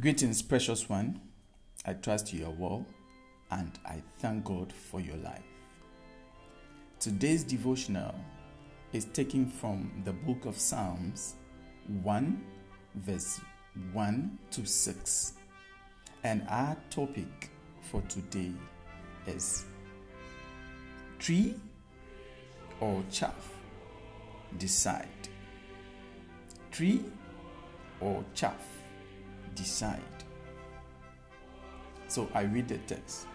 Greetings, precious one. I trust you are well and I thank God for your life. Today's devotional is taken from the book of Psalms 1, verse 1 to 6. And our topic for today is tree or chaff? Decide. Tree or chaff? Decide. So I read the text.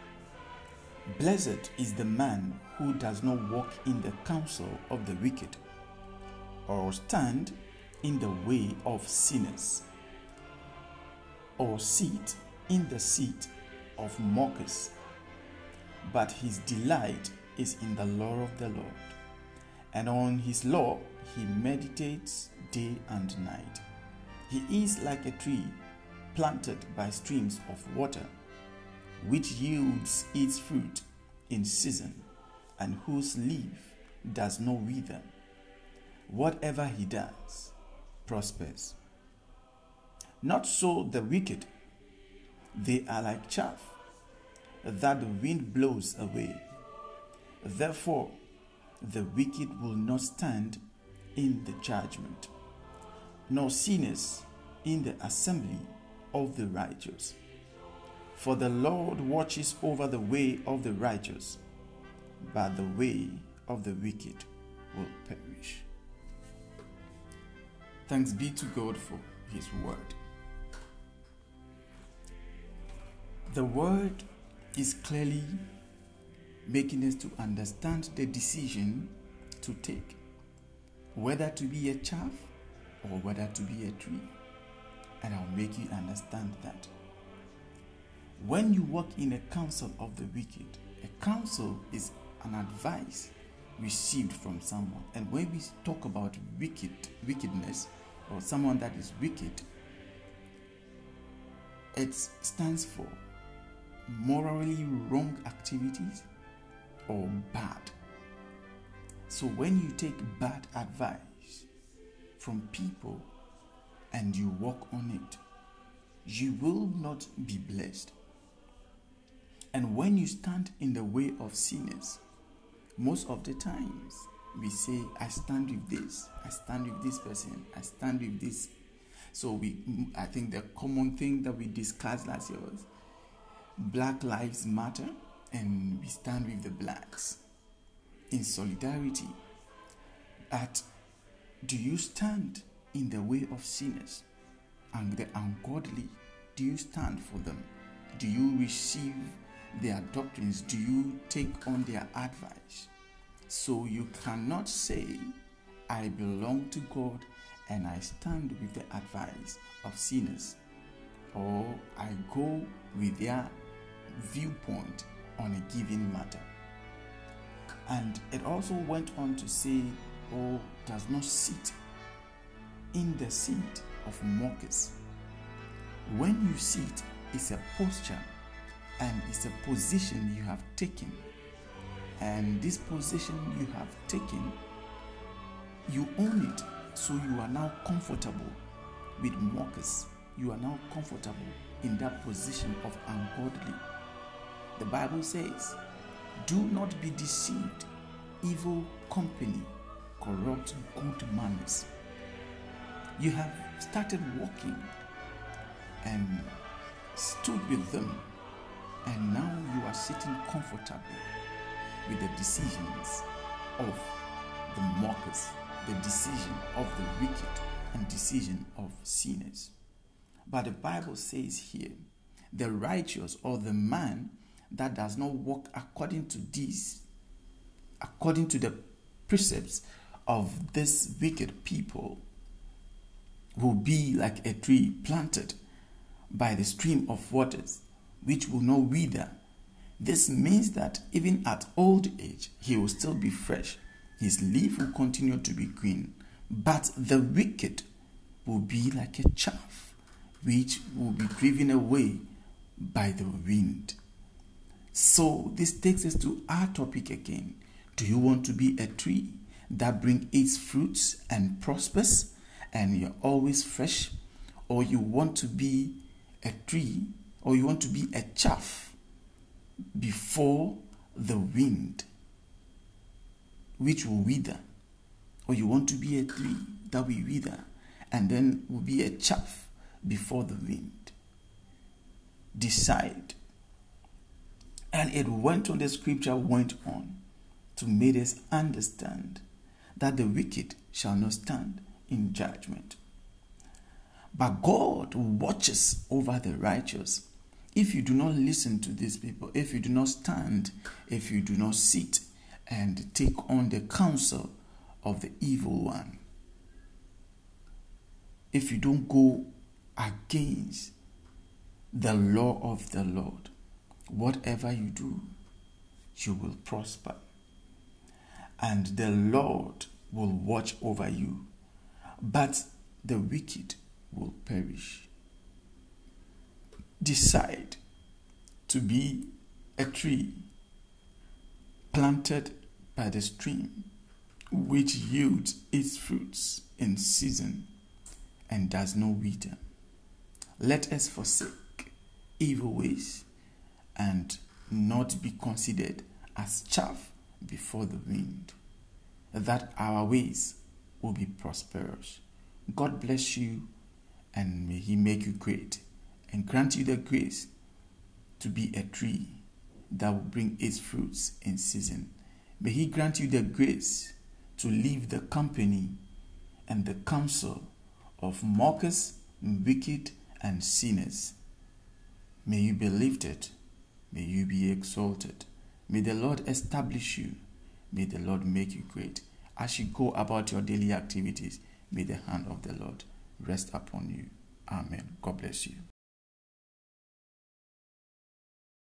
Blessed is the man who does not walk in the counsel of the wicked, or stand in the way of sinners, or sit in the seat of mockers. But his delight is in the law of the Lord, and on his law he meditates day and night. He is like a tree planted by streams of water which yields its fruit in season, and whose leaf does not wither. Whatever he does prospers. Not so the wicked. They are like chaff that the wind blows away. Therefore, the wicked will not stand in the judgment, nor sinners in the assembly of the righteous. For the Lord watches over the way of the righteous, but the way of the wicked will perish. Thanks be to God for His word. The word is clearly making us to understand the decision to take whether to be a chaff or whether to be a tree. Make you understand that. When you walk in a counsel of the wicked, a counsel is an advice received from someone. And when we talk about wicked wickedness or someone that is wicked, it stands for morally wrong activities or bad. So when you take bad advice from people and you walk on it, you will not be blessed. And when you stand in the way of sinners, most of the times we say, I stand with this, I stand with this person, I stand with this. So we I think the common thing that we discussed last year was Black Lives Matter and we stand with the blacks in solidarity. But do you stand in the way of sinners and the ungodly? Do you stand for them? Do you receive their doctrines? Do you take on their advice? So you cannot say, I belong to God and I stand with the advice of sinners, or I go with their viewpoint on a given matter. And it also went on to say, or does not sit in the seat of mockers. When you sit, it's a posture and it's a position you have taken. And this position you have taken, you own it. So you are now comfortable with mockers. You are now comfortable in that position of ungodly. The Bible says, Do not be deceived. Evil company corrupt good manners. You have started walking and stood with them and now you are sitting comfortably with the decisions of the mockers, the decision of the wicked, and decision of sinners. But the Bible says here, the righteous or the man that does not walk according to these, according to the precepts of this wicked people, will be like a tree planted by the stream of waters which will not wither. This means that even at old age, he will still be fresh. His leaf will continue to be green. But the wicked will be like a chaff, which will be driven away by the wind. So, this takes us to our topic again. Do you want to be a tree that brings its fruits and prospers and you're always fresh? Or you want to be a tree or you want to be a chaff before the wind, which will wither, or you want to be a tree that will wither and then will be a chaff before the wind. Decide. And it went on, the scripture went on to make us understand that the wicked shall not stand in judgment. But God watches over the righteous. If you do not listen to these people, if you do not stand, if you do not sit and take on the counsel of the evil one, if you don't go against the law of the Lord, whatever you do, you will prosper. And the Lord will watch over you, but the wicked will perish. Decide to be a tree planted by the stream, which yields its fruits in season and does not wither. Let us forsake evil ways and not be considered as chaff before the wind, that our ways will be prosperous. God bless you and may He make you great and grant you the grace to be a tree that will bring its fruits in season. May He grant you the grace to leave the company and the counsel of mockers, wicked, and sinners. May you be lifted. May you be exalted. May the Lord establish you. May the Lord make you great. As you go about your daily activities, may the hand of the Lord rest upon you. Amen. God bless you.